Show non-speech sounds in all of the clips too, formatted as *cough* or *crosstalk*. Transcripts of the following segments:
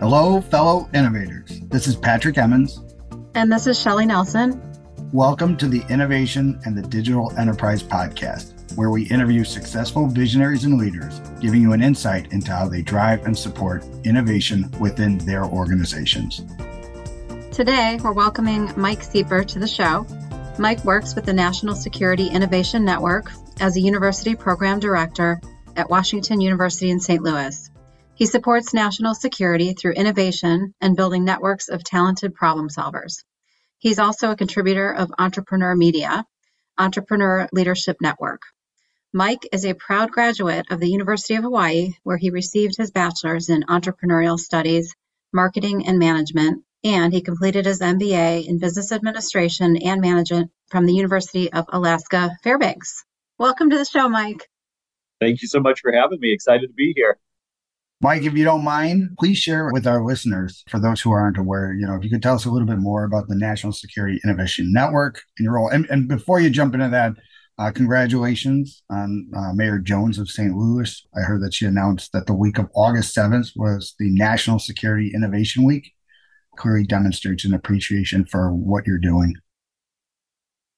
Hello, fellow innovators. This is Patrick Emmons. And this is Shelly Nelson. Welcome to the Innovation and the Digital Enterprise Podcast, where we interview successful visionaries and leaders, giving you an insight into how they drive and support innovation within their organizations. Today, we're welcoming Mike Sieper to the show. Mike works with the National Security Innovation Network as a university program director at Washington University in St. Louis. He supports national security through innovation and building networks of talented problem solvers. He's also a contributor of Entrepreneur Media, Entrepreneur Leadership Network. Mike is a proud graduate of the University of Hawaii, where he received his bachelor's in entrepreneurial studies, marketing, and management and he completed his MBA in Business Administration and Management from the University of Alaska Fairbanks. Welcome to the show, Mike. Thank you so much for having me. Excited to be here. Mike, if you don't mind, please share with our listeners, for those who aren't aware, you know, if you could tell us a little bit more about the National Security Innovation Network and your role. And, and before you jump into that, uh, congratulations on uh, Mayor Jones of St. Louis. I heard that she announced that the week of August 7th was the National Security Innovation Week clearly demonstrates an appreciation for what you're doing.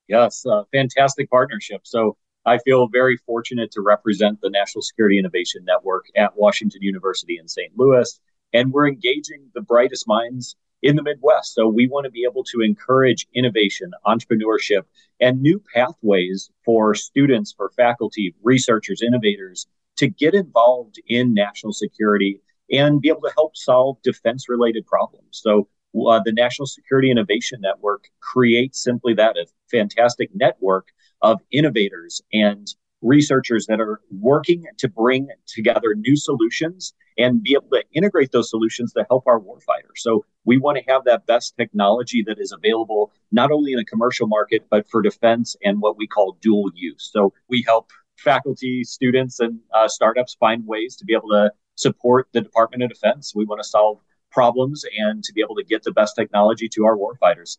Yes, uh, fantastic partnership. So I feel very fortunate to represent the National Security Innovation Network at Washington University in St. Louis. And we're engaging the brightest minds in the Midwest. So we want to be able to encourage innovation, entrepreneurship, and new pathways for students, for faculty, researchers, innovators to get involved in national security and be able to help solve defense related problems. So, uh, the National Security Innovation Network creates simply that a fantastic network of innovators and researchers that are working to bring together new solutions and be able to integrate those solutions to help our warfighters. So we want to have that best technology that is available not only in a commercial market, but for defense and what we call dual use. So we help faculty, students, and uh, startups find ways to be able to support the Department of Defense. We want to solve problems and to be able to get the best technology to our warfighters.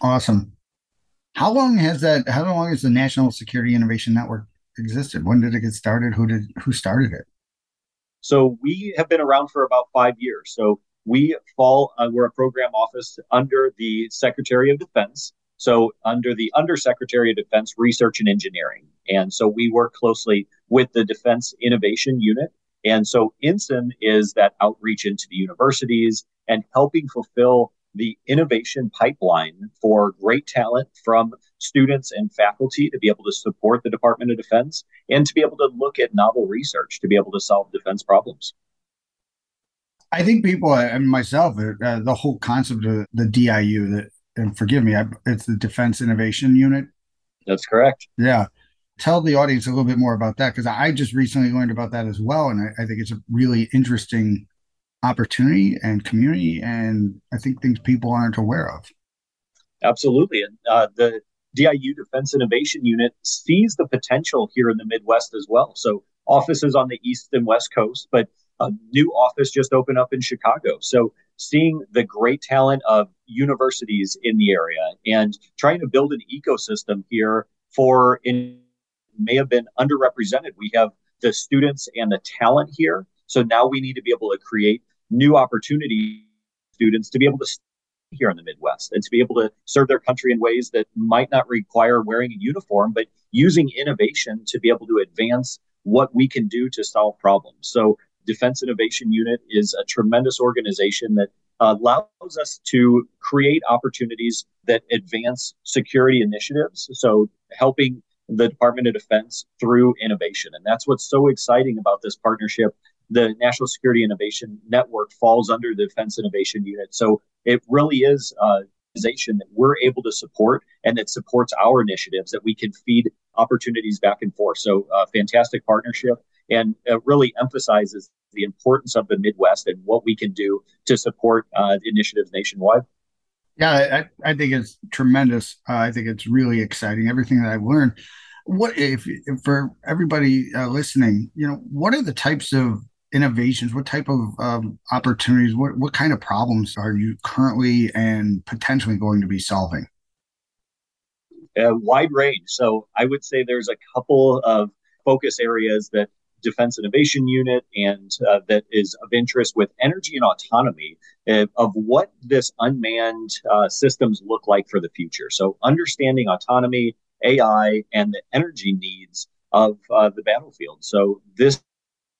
Awesome. How long has that? How long has the National Security Innovation Network existed? When did it get started? Who did who started it? So we have been around for about five years. So we fall. Uh, we're a program office under the Secretary of Defense. So under the Undersecretary of Defense Research and Engineering, and so we work closely with the Defense Innovation Unit and so NSIN is that outreach into the universities and helping fulfill the innovation pipeline for great talent from students and faculty to be able to support the Department of Defense and to be able to look at novel research to be able to solve defense problems. I think people and myself, uh, the whole concept of the DIU, that, and forgive me, I, it's the Defense Innovation Unit. That's correct. Yeah tell the audience a little bit more about that because I just recently learned about that as well, and I, I, think it's a really interesting opportunity and community, and I think things people aren't aware of. Absolutely, and uh, the DIU Defense Innovation Unit sees the potential here in the Midwest as well. So offices on the east and west coast, but a new office just opened up in Chicago. So seeing the great talent of universities in the area and trying to build an ecosystem here for in may have been underrepresented. We have the students and the talent here. So now we need to be able to create new opportunities students to be able to stay here in the Midwest and to be able to serve their country in ways that might not require wearing a uniform, but using innovation to be able to advance what we can do to solve problems. So Defense Innovation Unit is a tremendous organization that uh, allows us to create opportunities that advance security initiatives. So helping the Department of Defense through innovation. And that's what's so exciting about this partnership. The National Security Innovation Network falls under the Defense Innovation Unit. So it really is a organization that we're able to support and that supports our initiatives that we can feed opportunities back and forth. So uh, fantastic partnership and it really emphasizes the importance of the Midwest and what we can do to support uh, initiatives nationwide. Yeah, I, I think it's tremendous. Uh, I think it's really exciting. Everything that I've learned. What if, if for everybody uh, listening, you know, what are the types of innovations? What type of um, opportunities? What what kind of problems are you currently and potentially going to be solving? a wide range. So I would say there's a couple of focus areas that Defense Innovation Unit and uh, that is of interest with energy and autonomy uh, of what this unmanned uh, systems look like for the future. So understanding autonomy, AI, and the energy needs of uh, the battlefield. So this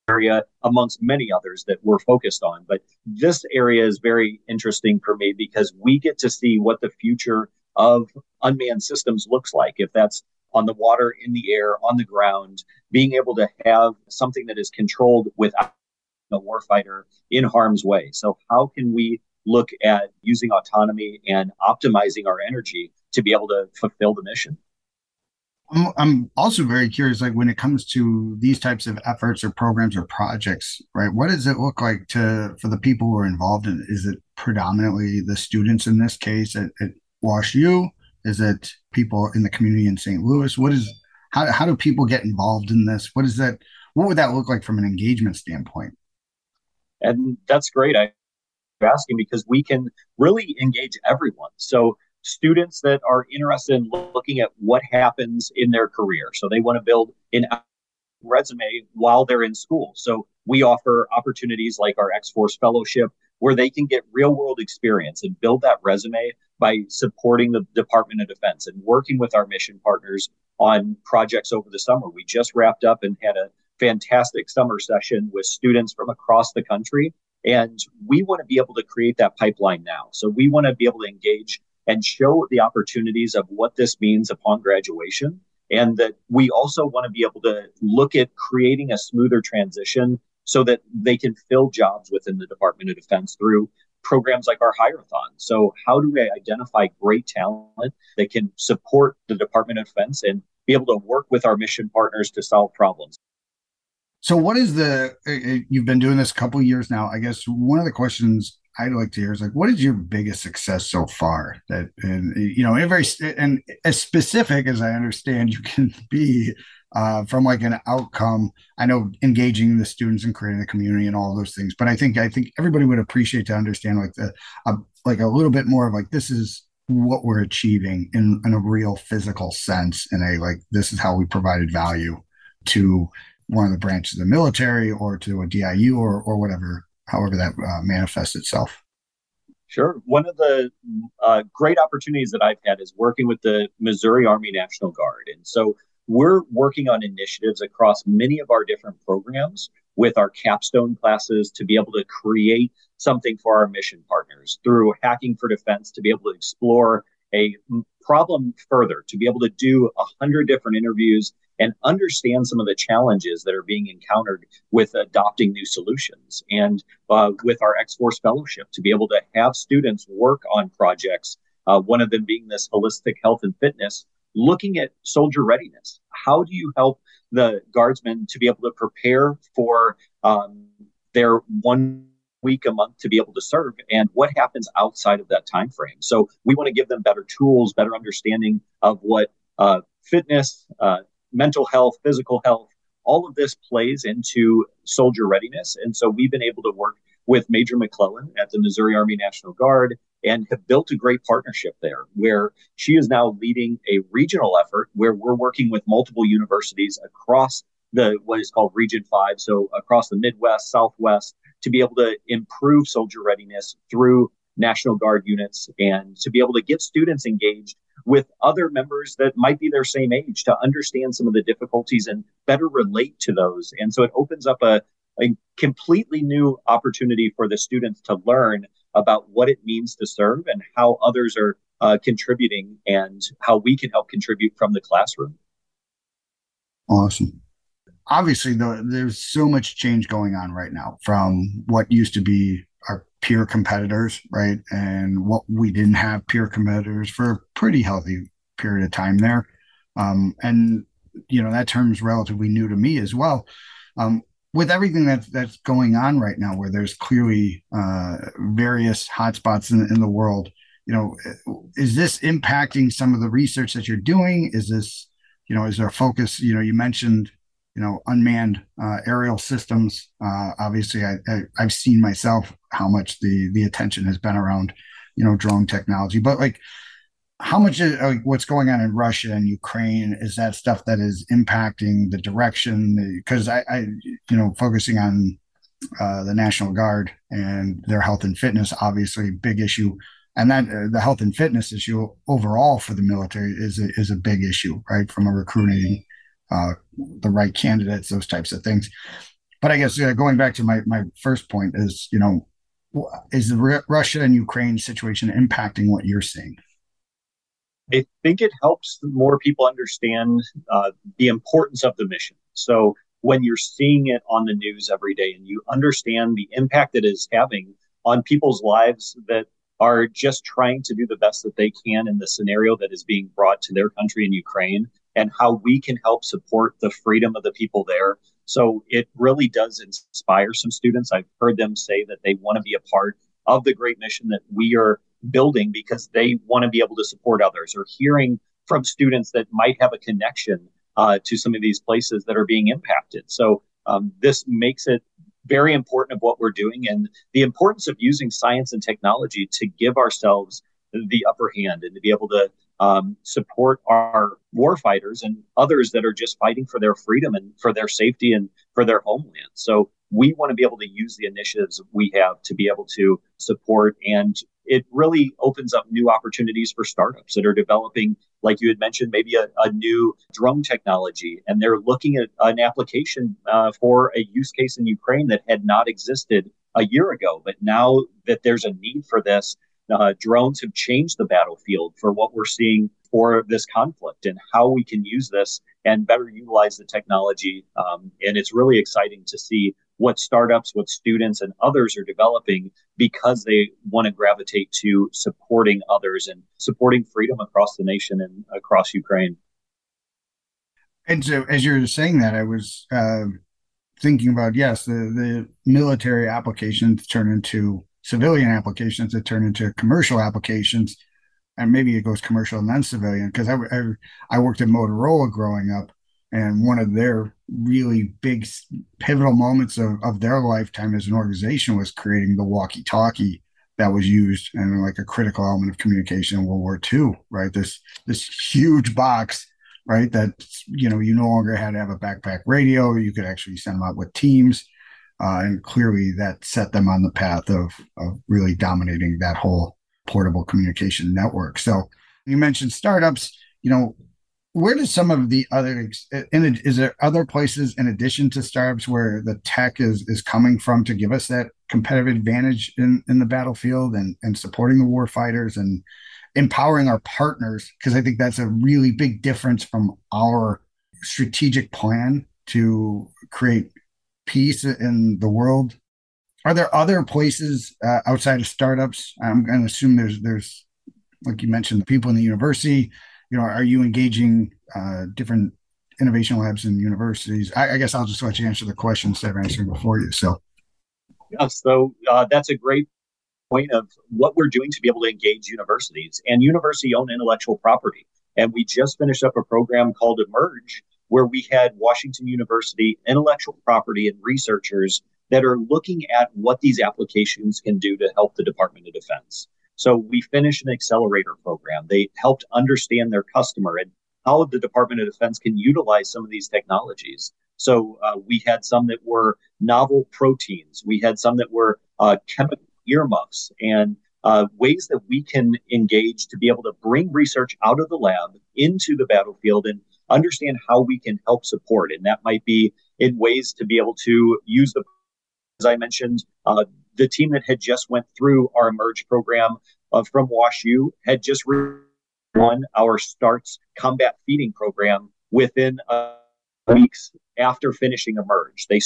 area amongst many others that we're focused on. But this area is very interesting for me because we get to see what the future of unmanned systems looks like. If that's on the water, in the air, on the ground, being able to have something that is controlled without a warfighter in harm's way. So, how can we look at using autonomy and optimizing our energy to be able to fulfill the mission? I'm, also very curious, like when it comes to these types of efforts or programs or projects, right? What does it look like to for the people who are involved in? It? Is it predominantly the students in this case at, at Wash U? Is it people in the community in St. Louis? What is how how do people get involved in this? What is that? What would that look like from an engagement standpoint? And that's great. I'm asking because we can really engage everyone. So students that are interested in looking at what happens in their career. So they want to build an resume while they're in school. So we offer opportunities like our X Force Fellowship where they can get real world experience and build that resume by supporting the Department of Defense and working with our mission partners on projects over the summer. We just wrapped up and had a fantastic summer session with students from across the country. And we want to be able to create that pipeline now. So we want to be able to engage and show the opportunities of what this means upon graduation. And that we also want to be able to look at creating a smoother transition so that they can fill jobs within the Department of Defense through programs like our Hire-a-thon. So, how do we identify great talent that can support the Department of Defense and be able to work with our mission partners to solve problems? So, what is the? Uh, uh, you've been doing this a couple years now. I guess one of the questions I'd like to hear is like, what is your biggest success so far? That and you know, very and as specific as I understand you *laughs* can be uh, from like an outcome. I know engaging the students and creating the community and all those things, but I think I think everybody would appreciate to understand like the uh, like a little bit more of like this is what we're achieving in, in a real physical sense and a like this is how we provided value to one of the branches of the military or to a DIU or or whatever however that uh, manifests itself. Sure. One of the uh, great opportunities that I've had is working with the Missouri Army National Guard. And so we're working on initiatives across many of our different programs with our capstone classes to be able to create something for our mission partners through Hacking for Defense to be able to explore a problem further, to be able to do a hundred different interviews and understand some of the challenges that are being encountered with adopting new solutions. And uh, with our X Force Fellowship, to be able to have students work on projects, uh, one of them being this holistic health and fitness, looking at soldier readiness. How do you help the guardsmen to be able to prepare for um, their one week a month to be able to serve and what happens outside of that time frame so we want to give them better tools better understanding of what uh, fitness uh, mental health physical health all of this plays into soldier readiness. And so we've been able to work with major mcclellan at the missouri army national guard and have built a great partnership there where she is now leading a regional effort where we're working with multiple universities across the what is called region 5 so across the midwest southwest to be able to improve soldier readiness through national guard units and to be able to get students engaged with other members that might be their same age to understand some of the difficulties and better relate to those and so it opens up a, a completely new opportunity for the students to learn about what it means to serve and how others are uh, contributing and how we can help contribute from the classroom. Awesome. Obviously, though, there's so much change going on right now from what used to be our peer competitors, right? And what we didn't have peer competitors for a pretty healthy period of time there. Um, and, you know, that term's relatively new to me as well. Um, with everything that's that's going on right now, where there's clearly uh, various hotspots in, in the world, you know, is this impacting some of the research that you're doing? Is this, you know, is there a focus? You know, you mentioned, you know, unmanned uh, aerial systems. Uh, obviously, I, I I've seen myself how much the the attention has been around, you know, drone technology. But like, how much is uh, what's going on in Russia and Ukraine is that stuff that is impacting the direction? Because I, I, you know, focusing on uh, the National Guard and their health and fitness, obviously big issue, and that uh, the health and fitness issue overall for the military is a, is a big issue, right? From a recruiting uh, the right candidates, those types of things. But I guess uh, going back to my my first point is, you know, is the Russia and Ukraine situation impacting what you're seeing? I think it helps more people understand uh, the importance of the mission. So when you're seeing it on the news every day and you understand the impact it is having on people's lives that are just trying to do the best that they can in the scenario that is being brought to their country in Ukraine and how we can help support the freedom of the people there. So it really does inspire some students. I've heard them say that they want to be a part of the great mission that we are building because they want to be able to support others or hearing from students that might have a connection uh, to some of these places that are being impacted. So um, this makes it very important of what we're doing and the importance of using science and technology to give ourselves the upper hand and to be able to um, support our warfighters and others that are just fighting for their freedom and for their safety and for their homeland. So we want to be able to use the initiatives we have to be able to support and it really opens up new opportunities for startups that are developing like you had mentioned maybe a, a new drone technology and they're looking at an application uh, for a use case in ukraine that had not existed a year ago but now that there's a need for this uh, drones have changed the battlefield for what we're seeing for this conflict and how we can use this and better utilize the technology. Um, and it's really exciting to see what startups, what students, and others are developing because they want to gravitate to supporting others and supporting freedom across the nation and across Ukraine. And so, as you're saying that, I was uh, thinking about yes, the the military applications turn into civilian applications that turn into commercial applications. And maybe it goes commercial and then civilian because I, I, I worked at motorola growing up and one of their really big pivotal moments of, of their lifetime as an organization was creating the walkie talkie that was used and like a critical element of communication in world war ii right? This this huge box right that you know you no longer had to have a backpack radio. You could actually send them out with teams uh, and clearly that set them on the path of, of really dominating that whole portable communication network. So you mentioned startups, you know, where does some of the other is there other places in addition to startups where the tech is is coming from to give us that competitive advantage in in the battlefield and and supporting the war fighters and empowering our partners because i think that's a really big difference from our strategic plan to create peace in the world. Are there other places uh, outside of startups? I'm going to assume there's there's like you mentioned, the people in the university. You know, are you engaging uh, different innovation labs in universities? I, I, guess I'll just let you answer the question instead of answering before you. So, yeah, so uh, that's a great point of what we're doing to be able to engage universities and university owned intellectual property. And we just finished up a program called Emerge, where we had Washington University intellectual property and researchers that are looking at what these applications can do to help the Department of Defense. So we finished an accelerator program. They helped understand their customer and how the Department of Defense can utilize some of these technologies. So uh, we had some that were novel proteins. We had some that were uh, chemical earmuffs and uh, ways that we can engage to be able to bring research out of the lab into the battlefield and understand how we can help support. And that might be in ways to be able to use the, as I mentioned, uh, the team that had just went through our Emerge program uh, from WashU had just run our Starts combat feeding program within uh, weeks after finishing Emerge. They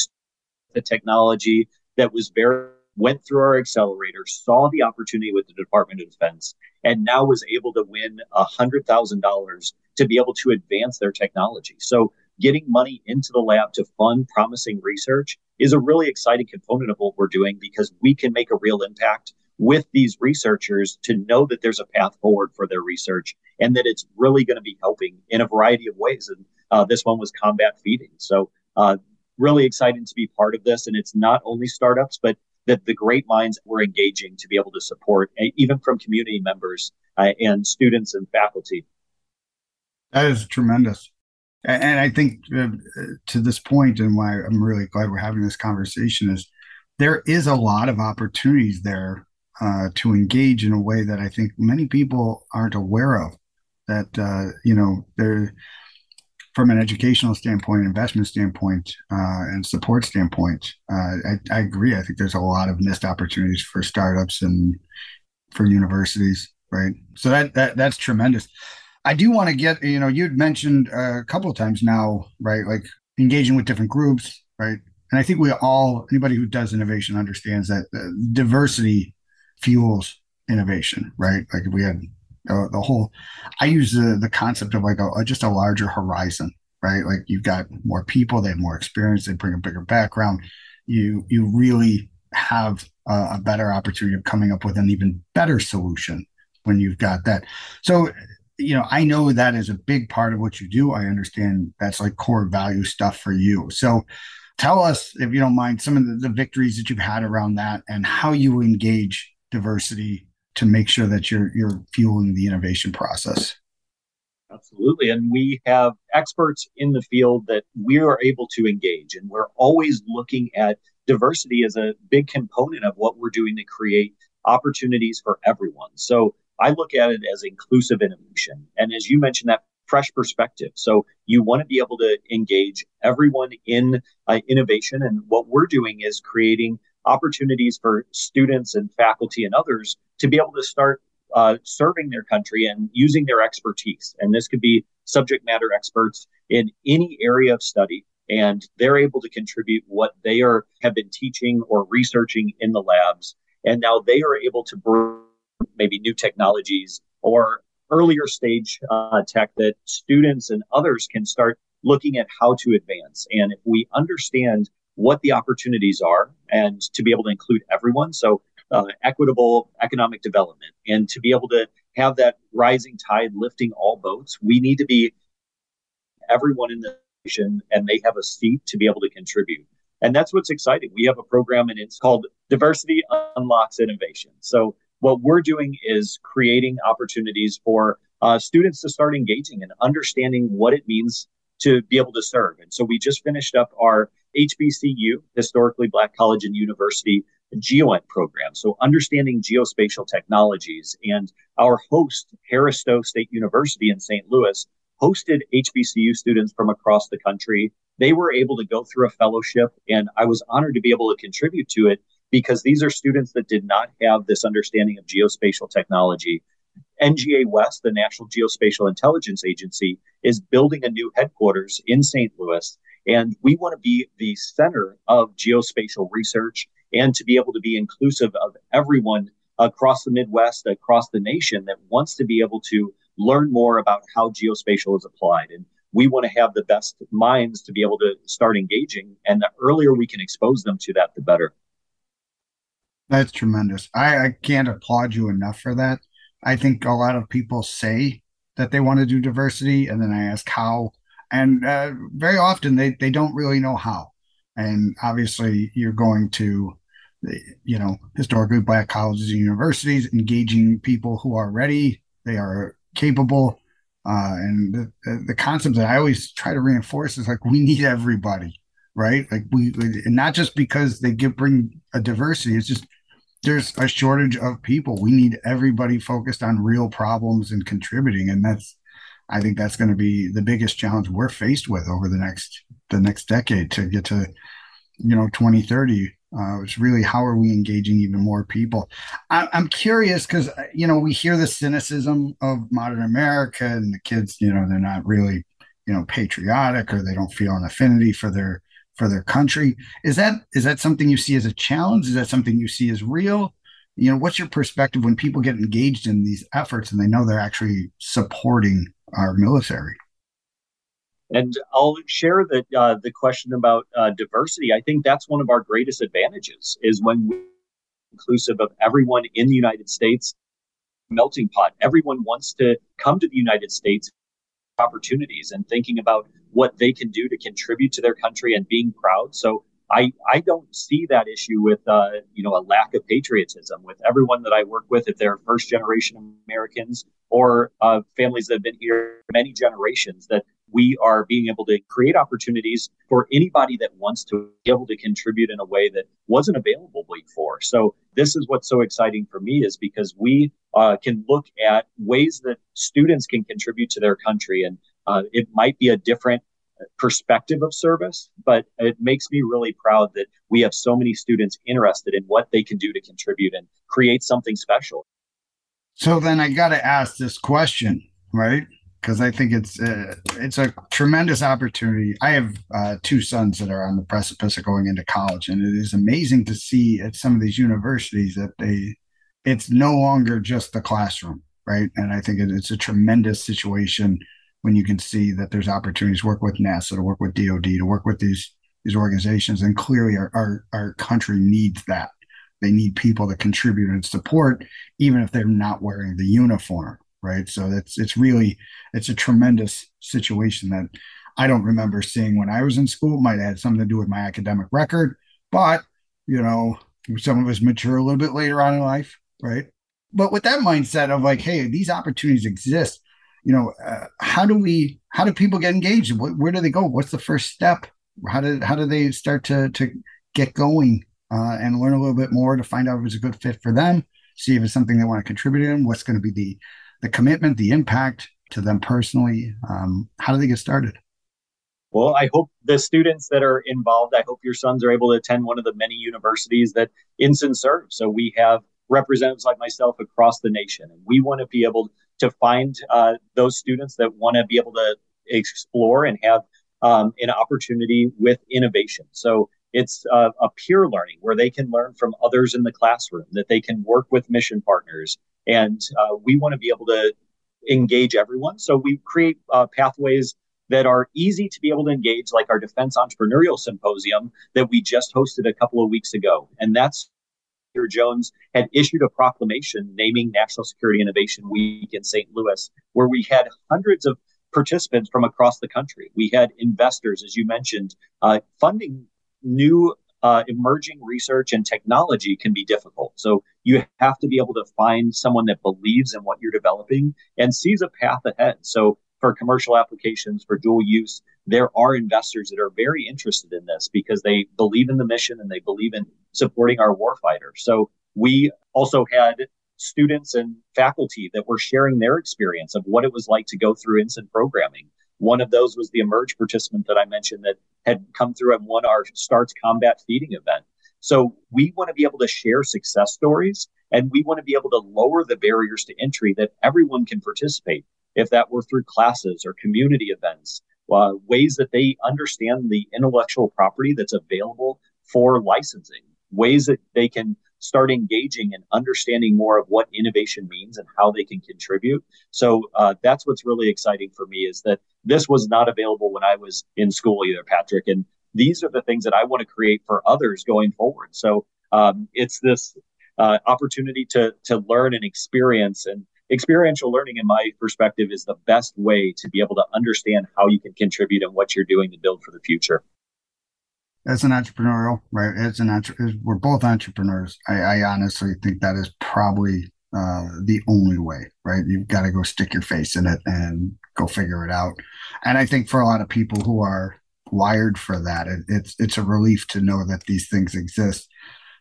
the technology that was very went through our accelerator, saw the opportunity with the Department of Defense, and now was able to win $100,000 to be able to advance their technology. So, getting money into the lab to fund promising research is a really exciting component of what we're doing because we can make a real impact with these researchers to know that there's a path forward for their research and that it's really going to be helping in a variety of ways. And uh, this one was combat feeding. So, uh, really excited to be part of this. And it's not only startups, but that the great minds we're engaging to be able to support, even from community members uh, and students and faculty. That is tremendous. And I think uh, to this point, and why I'm really glad we're having this conversation is there is a lot of opportunities there uh, to engage in a way that I think many people aren't aware of. That uh, you know, there from an educational standpoint, investment standpoint, uh, and support standpoint, uh, I, I, agree. I think there's a lot of missed opportunities for startups and for universities, right? So that that that's tremendous. I do want to get, you know, you'd mentioned a couple of times now, right? Like engaging with different groups, right? And I think we all, anybody who does innovation understands that diversity fuels innovation, right? Like if we had uh, the whole, I use the, the concept of like a, just a larger horizon, right? Like you've got more people, they have more experience, they bring a bigger background. You, you really have a, a better opportunity of coming up with an even better solution when you've got that. So you know, I know that is a big part of what you do. I understand that's like core value stuff for you. So tell us, if you don't mind, some of the, the victories that you've had around that and how you engage diversity to make sure that you're you're fueling the innovation process. Absolutely. And we have experts in the field that we are able to engage. And we're always looking at diversity as a big component of what we're doing to create opportunities for everyone. So I look at it as inclusive innovation. And as you mentioned, that fresh perspective. So you want to be able to engage everyone in uh, innovation. And what we're doing is creating opportunities for students and faculty and others to be able to start uh, serving their country and using their expertise. And this could be subject matter experts in any area of study. And they're able to contribute what they are have been teaching or researching in the labs. And now they are able to bring maybe new technologies or earlier stage uh, tech that students and others can start looking at how to advance. And if we understand what the opportunities are and to be able to include everyone, so uh, equitable economic development, and to be able to have that rising tide lifting all boats, we need to be everyone in the nation and they have a seat to be able to contribute. And that's what's exciting. We have a program and it's called Diversity Unlocks Innovation. So what we're doing is creating opportunities for uh, students to start engaging and understanding what it means to be able to serve. And so we just finished up our HBCU, Historically Black College and University GEOINT program. So understanding geospatial technologies and our host, Harris Stowe State University in St. Louis, hosted HBCU students from across the country. They were able to go through a fellowship and I was honored to be able to contribute to it because these are students that did not have this understanding of geospatial technology. NGA West, the National Geospatial Intelligence Agency, is building a new headquarters in St. Louis. And we want to be the center of geospatial research and to be able to be inclusive of everyone across the Midwest, across the nation that wants to be able to learn more about how geospatial is applied. And we want to have the best minds to be able to start engaging. And the earlier we can expose them to that, the better. That's tremendous. I, I can't applaud you enough for that. I think a lot of people say that they want to do diversity, and then I ask how, and uh, very often they they don't really know how. And obviously, you're going to, you know, historically black colleges and universities, engaging people who are ready, they are capable, uh, and the, the concept that I always try to reinforce is like we need everybody, right? Like we, and not just because they give bring a diversity. It's just there's a shortage of people. We need everybody focused on real problems and contributing, and that's I think that's going to be the biggest challenge we're faced with over the next the next decade to get to you know 2030 uh, it's really how are we engaging even more people I, am curious because you know we hear the cynicism of modern america and the kids you know they're not really you know patriotic or they don't feel an affinity for their for their country. Is that is that something you see as a challenge? Is that something you see as real? You know, what's your perspective when people get engaged in these efforts and they know they're actually supporting our military? And I'll share that uh, the question about uh, diversity. I think that's one of our greatest advantages is when we're inclusive of everyone in the United States melting pot. Everyone wants to come to the United States opportunities and thinking about what they can do to contribute to their country and being proud. So I, I don't see that issue with uh, you know a lack of patriotism with everyone that I work with if they're first generation Americans or uh, families that have been here many generations that we are being able to create opportunities for anybody that wants to be able to contribute in a way that wasn't available before. So this is what's so exciting for me is because we uh, can look at ways that students can contribute to their country and uh, it might be a different perspective of service, but it makes me really proud that we have so many students interested in what they can do to contribute and create something special. So then I got to ask this question, right? Because I think it's uh, it's a tremendous opportunity. I have uh, two sons that are on the precipice of going into college, and it is amazing to see at some of these universities that they it's no longer just the classroom, right? And I think it, it's a tremendous situation when you can see that there's opportunities to work with NASA, to work with DoD, to work with these these organizations, and clearly our our, our country needs that. They need people to contribute and support, even if they're not wearing the uniform, right? So it's it's really it's a tremendous situation that I don't remember seeing when I was in school. It might have had something to do with my academic record, but you know, some of us mature a little bit later on in life, right? But with that mindset of like, hey, these opportunities exist you know, uh, how do we, how do people get engaged? Where, where do they go? What's the first step? How do, how do they start to, to get going uh, and learn a little bit more to find out if it's a good fit for them, see if it's something they want to contribute in, what's going to be the, the commitment, the impact to them personally. Um, how do they get started? Well, I hope the students that are involved, I hope your sons are able to attend one of the many universities that NSIN serves. So we have representatives like myself across the nation, and we want to be able to find uh, those students that want to be able to explore and have um, an opportunity with innovation. So it's uh, a peer learning where they can learn from others in the classroom, that they can work with mission partners. And uh, we want to be able to engage everyone. So we create uh, pathways that are easy to be able to engage, like our Defense Entrepreneurial Symposium that we just hosted a couple of weeks ago. And that's Jones had issued a proclamation naming National Security Innovation Week in St. Louis, where we had hundreds of participants from across the country. We had investors, as you mentioned, uh, funding new uh, emerging research and technology can be difficult. So you have to be able to find someone that believes in what you're developing and sees a path ahead. So for commercial applications, for dual use, there are investors that are very interested in this because they believe in the mission and they believe in supporting our warfighters. So we also had students and faculty that were sharing their experience of what it was like to go through NSIN programming. One of those was the Emerge participant that I mentioned that had come through and won our Starts Combat Feeding event. So we want to be able to share success stories and we want to be able to lower the barriers to entry that everyone can participate. If that were through classes or community events, uh, ways that they understand the intellectual property that's available for licensing, ways that they can start engaging and understanding more of what innovation means and how they can contribute. So uh, that's what's really exciting for me is that this was not available when I was in school either, Patrick. And these are the things that I want to create for others going forward. So um, it's this uh, opportunity to to learn and experience and experiential learning, in my perspective, is the best way to be able to understand how you can contribute and what you're doing to build for the future. As an entrepreneurial, right? As an entre- we're both entrepreneurs. I, I honestly think that is probably uh, the only way, right? You've got to go stick your face in it and go figure it out. And I think for a lot of people who are wired for that, it, it's it's a relief to know that these things exist.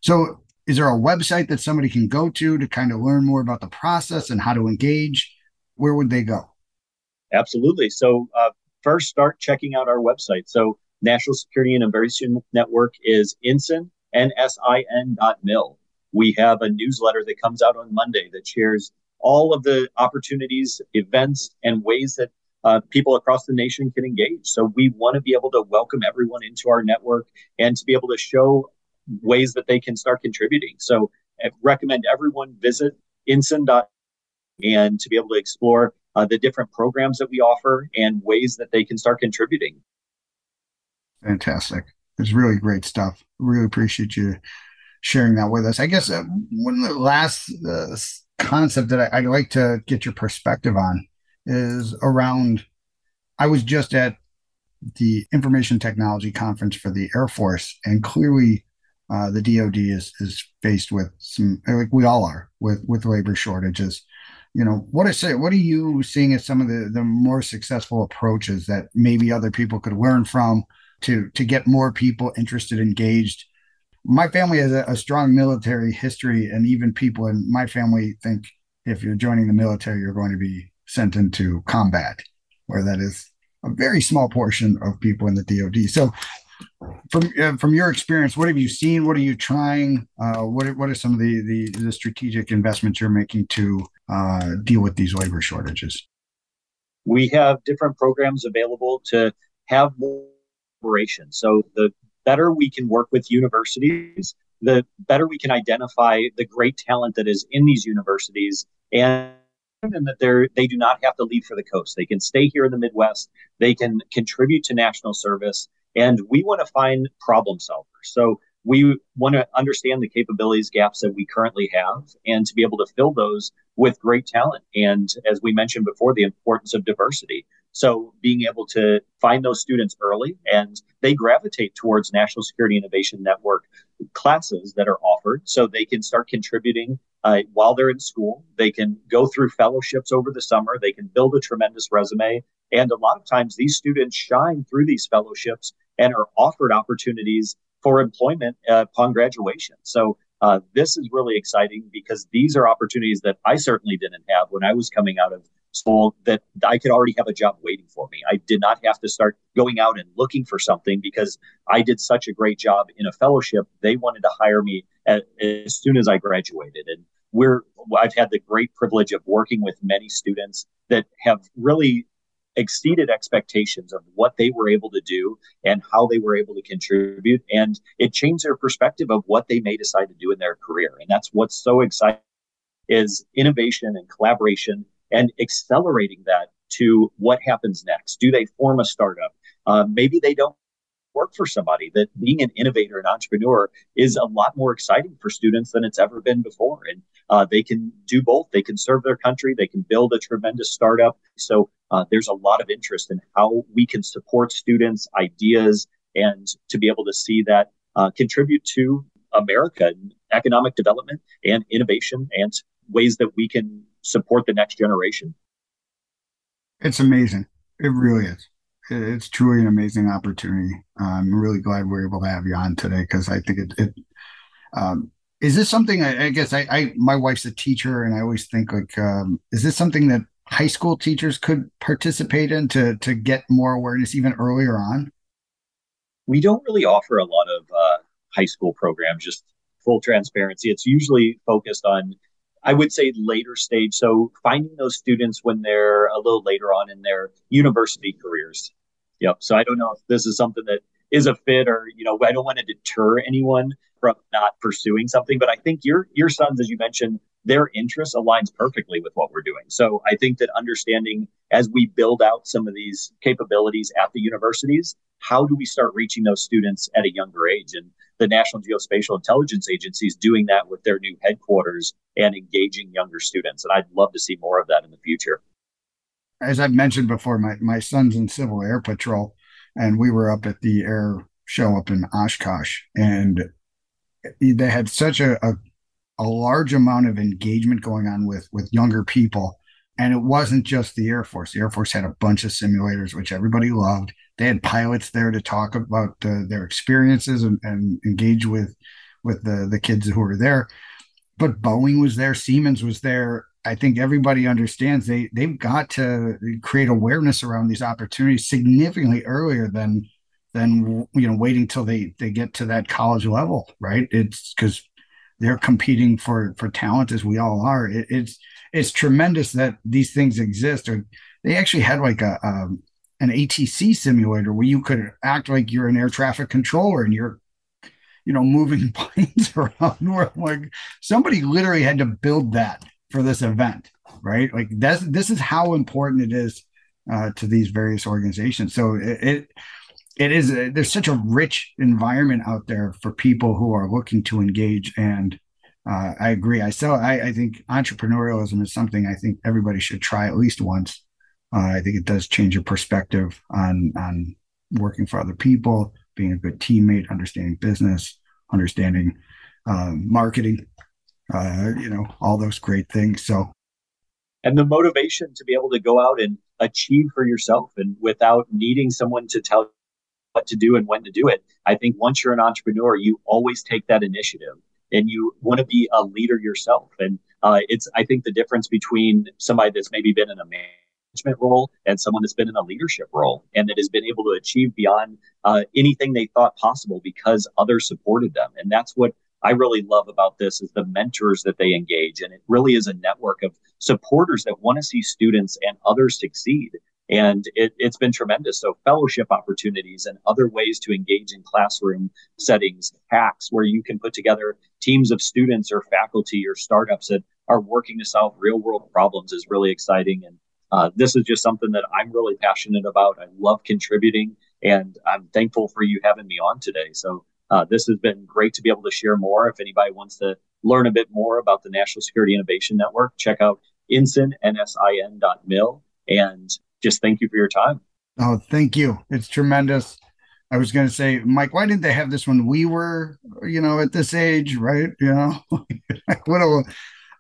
So is there a website that somebody can go to to kind of learn more about the process and how to engage? Where would they go? Absolutely. So uh, first, start checking out our website. So National Security and Innovation Network is NSIN, N-S-I-N dot mil. We have a newsletter that comes out on Monday that shares all of the opportunities, events, and ways that uh, people across the nation can engage. So we want to be able to welcome everyone into our network and to be able to show ways that they can start contributing. So I recommend everyone visit NSIN and to be able to explore uh, the different programs that we offer and ways that they can start contributing. Fantastic. It's really great stuff. Really appreciate you sharing that with us. I guess uh, one of the last uh, concept that I, I'd like to get your perspective on is around. I was just at the Information Technology Conference for the Air Force, and clearly uh, the DoD is is faced with some, like we all are, with with labor shortages. You know, what is it? What are you seeing as some of the the more successful approaches that maybe other people could learn from to to get more people interested, engaged? My family has a, a strong military history, and even people in my family think if you're joining the military, you're going to be sent into combat, where that is a very small portion of people in the DoD. So, from uh, from your experience, what have you seen? What are you trying? Uh, what are, what are some of the, the, the strategic investments you're making to uh, deal with these labor shortages? We have different programs available to have more operation. So the better we can work with universities, the better we can identify the great talent that is in these universities and and that they're they do not have to leave for the coast. They can stay here in the Midwest. They can contribute to national service, and we want to find problem solvers. So we want to understand the capabilities gaps that we currently have, and to be able to fill those with great talent. And as we mentioned before, the importance of diversity. So being able to find those students early and they gravitate towards National Security Innovation Network classes that are offered so they can start contributing uh, while they're in school. They can go through fellowships over the summer. They can build a tremendous resume. And a lot of times these students shine through these fellowships and are offered opportunities for employment uh, upon graduation. So uh, this is really exciting because these are opportunities that I certainly didn't have when I was coming out of school that I could already have a job waiting for me. I did not have to start going out and looking for something because I did such a great job in a fellowship. They wanted to hire me at, as soon as I graduated. And we're, I've had the great privilege of working with many students that have really exceeded expectations of what they were able to do and how they were able to contribute. And it changed their perspective of what they may decide to do in their career. And that's what's so exciting is innovation and collaboration and accelerating that to what happens next. Do they form a startup? Uh, maybe they don't work for somebody that being an innovator and entrepreneur is a lot more exciting for students than it's ever been before and uh, they can do both they can serve their country they can build a tremendous startup so uh, there's a lot of interest in how we can support students ideas and to be able to see that uh, contribute to america and economic development and innovation and ways that we can support the next generation. It's amazing. It really is. It's truly an amazing opportunity. I'm really glad we're able to have you on today because I think it. it um, is this something? I, I guess I, I, my wife's a teacher, and I always think like, um, is this something that high school teachers could participate in to to get more awareness even earlier on? We don't really offer a lot of uh, high school programs. Just full transparency, it's usually focused on I would say later stage. So finding those students when they're a little later on in their university careers. Yep. So I don't know if this is something that is a fit or, you know, I don't want to deter anyone from not pursuing something, but I think your your sons, as you mentioned, their interest aligns perfectly with what we're doing. So I think that understanding as we build out some of these capabilities at the universities, how do we start reaching those students at a younger age? And the National Geospatial Intelligence Agency is doing that with their new headquarters and engaging younger students. And I'd love to see more of that in the future. As I've mentioned before, my, my son's in Civil Air Patrol, and we were up at the air show up in Oshkosh, and they had such a, a, a large amount of engagement going on with with younger people. And it wasn't just the Air Force. The Air Force had a bunch of simulators, which everybody loved they had pilots there to talk about uh, their experiences and, and, engage with with the the kids who were there. But Boeing was there, Siemens was there. I think everybody understands they they've got to create awareness around these opportunities significantly earlier than than you know waiting till they they get to that college level, right? It's because they're competing for for talent as we all are. It, it's it's tremendous that these things exist. Or they actually had like a, um, an ATC simulator where you could act like you're an air traffic controller and you're, you know, moving *laughs* planes around. Where like somebody literally had to build that for this event, right? Like that's this is how important it is uh, to these various organizations. So it, it it is a, there's such a rich environment out there for people who are looking to engage and uh, I agree. I so I, I think entrepreneurialism is something I think everybody should try at least once uh, I think it does change your perspective on on working for other people, being a good teammate, understanding business, understanding um, marketing, uh, you know, all those great things. So, and the motivation to be able to go out and achieve for yourself and without needing someone to tell what to do and when to do it. I think once you're an entrepreneur, you always take that initiative and you want to be a leader yourself. And uh, it's, I think, the difference between somebody that's maybe been in a management role and someone that's been in a leadership role and that has been able to achieve beyond uh, anything they thought possible because others supported them. And that's what I really love about this is the mentors that they engage. And it really is a network of supporters that want to see students and others succeed. And it, has been tremendous. So fellowship opportunities and other ways to engage in classroom settings, hacks where you can put together teams of students or faculty or startups that are working to solve real world problems is really exciting. And uh, this is just something that I'm really passionate about. I love contributing and I'm thankful for you having me on today. So uh, this has been great to be able to share more. If anybody wants to learn a bit more about the National Security Innovation Network, check out N-S-I-N. And just thank you for your time. Oh, thank you. It's tremendous. I was going to say, Mike, why didn't they have this when we were, you know, at this age, right? You know, *laughs* what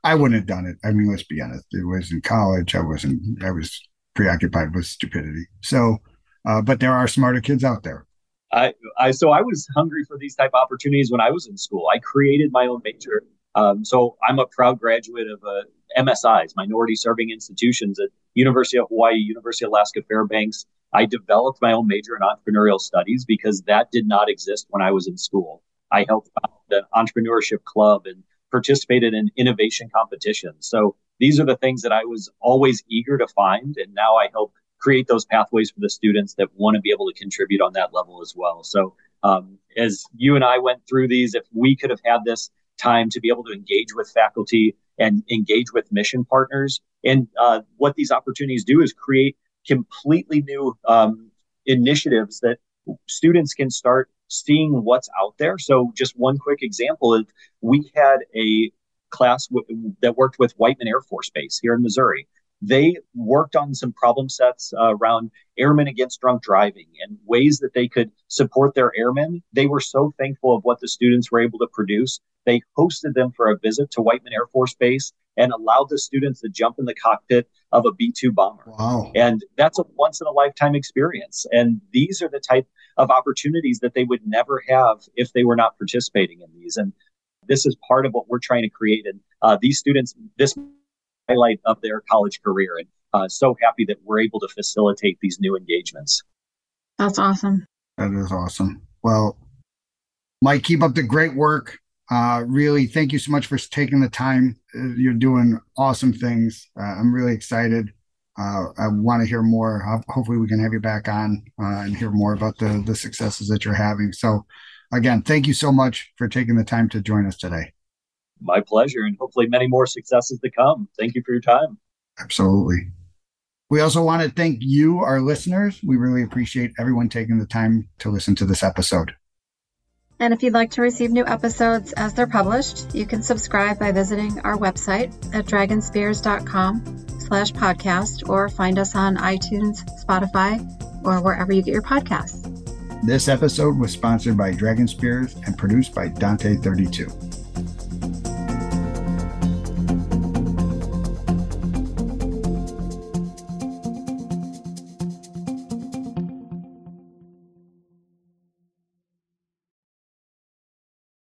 I wouldn't have done it. I mean, let's be honest. It was in college. I wasn't, I was preoccupied with stupidity. So, uh, but there are smarter kids out there. I, I so I was hungry for these type of opportunities when I was in school. I created my own major. Um, so I'm a proud graduate of uh, MSIs, minority serving institutions at University of Hawaii, University of Alaska Fairbanks. I developed my own major in entrepreneurial studies because that did not exist when I was in school. I helped found an entrepreneurship club and participated in innovation competitions. So these are the things that I was always eager to find. And now I help create those pathways for the students that want to be able to contribute on that level as well. So, um, as you and I went through these, if we could have had this time to be able to engage with faculty and engage with mission partners, and uh, what these opportunities do is create completely new um, initiatives that students can start seeing what's out there. So, just one quick example is we had a class w- that worked with Whiteman Air Force Base here in Missouri they worked on some problem sets uh, around airmen against drunk driving and ways that they could support their airmen. They were so thankful of what the students were able to produce. They hosted them for a visit to Whiteman Air Force Base and allowed the students to jump in the cockpit of a B 2 bomber. Wow. And that's a once in a lifetime experience. And these are the type of opportunities that they would never have if they were not participating in these. And this is part of what we're trying to create. And uh, these students, this highlight of their college career. And uh, so happy that we're able to facilitate these new engagements. That's awesome. That is awesome. Well, Mike, keep up the great work. Uh, really, thank you so much for taking the time. Uh, you're doing awesome things. Uh, I'm really excited. Uh, I want to hear more. Hopefully, we can have you back on uh, and hear more about the the successes that you're having. So, again, thank you so much for taking the time to join us today my pleasure and hopefully many more successes to come. Thank you for your time. Absolutely. We also want to thank you, our listeners. We really appreciate everyone taking the time to listen to this episode. And if you'd like to receive new episodes as they're published, you can subscribe by visiting our website at dragonspears.com slash podcast or find us on iTunes, Spotify, or wherever you get your podcasts. This episode was sponsored by DragonSpears and produced by Dante32.